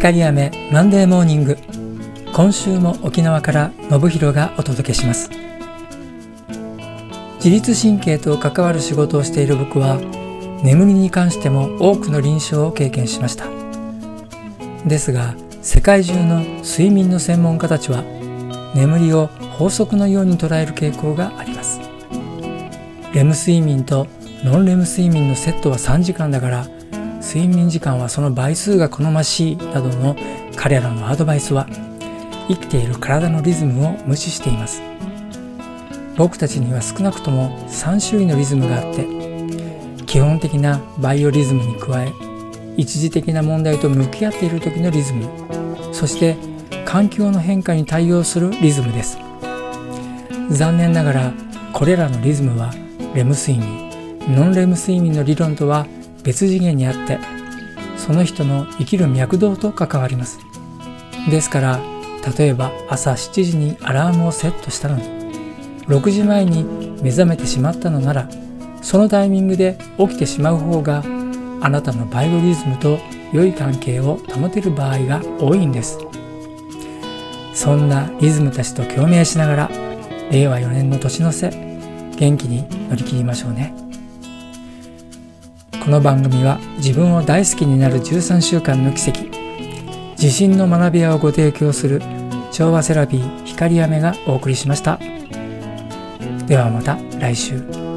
光雨マンデーモーニング今週も沖縄から信弘がお届けします。自律神経と関わる仕事をしている僕は眠りに関しても多くの臨床を経験しました。ですが世界中の睡眠の専門家たちは眠りを法則のように捉える傾向があります。レム睡眠とノンレム睡眠のセットは3時間だから睡眠時間はその倍数が好ましいなどの彼らのアドバイスは生きている体のリズムを無視しています。僕たちには少なくとも3種類のリズムがあって基本的なバイオリズムに加え一時的な問題と向き合っている時のリズムそして環境の変化に対応するリズムです。残念ながらこれらのリズムはレム睡眠ノンレム睡眠の理論とは別次元にあってその人の生きる脈動と関わります。ですから例えば朝7時にアラームをセットしたのに6時前に目覚めてしまったのならそのタイミングで起きてしまう方があなたのバイオリズムと良い関係を保てる場合が多いんです。そんなリズムたちと共鳴しながら令和4年の年の瀬元気に乗り切りましょうね。この番組は自分を大好きになる13週間の奇跡自信の学び屋をご提供する調和セラピー光雨がお送りしました。ではまた来週。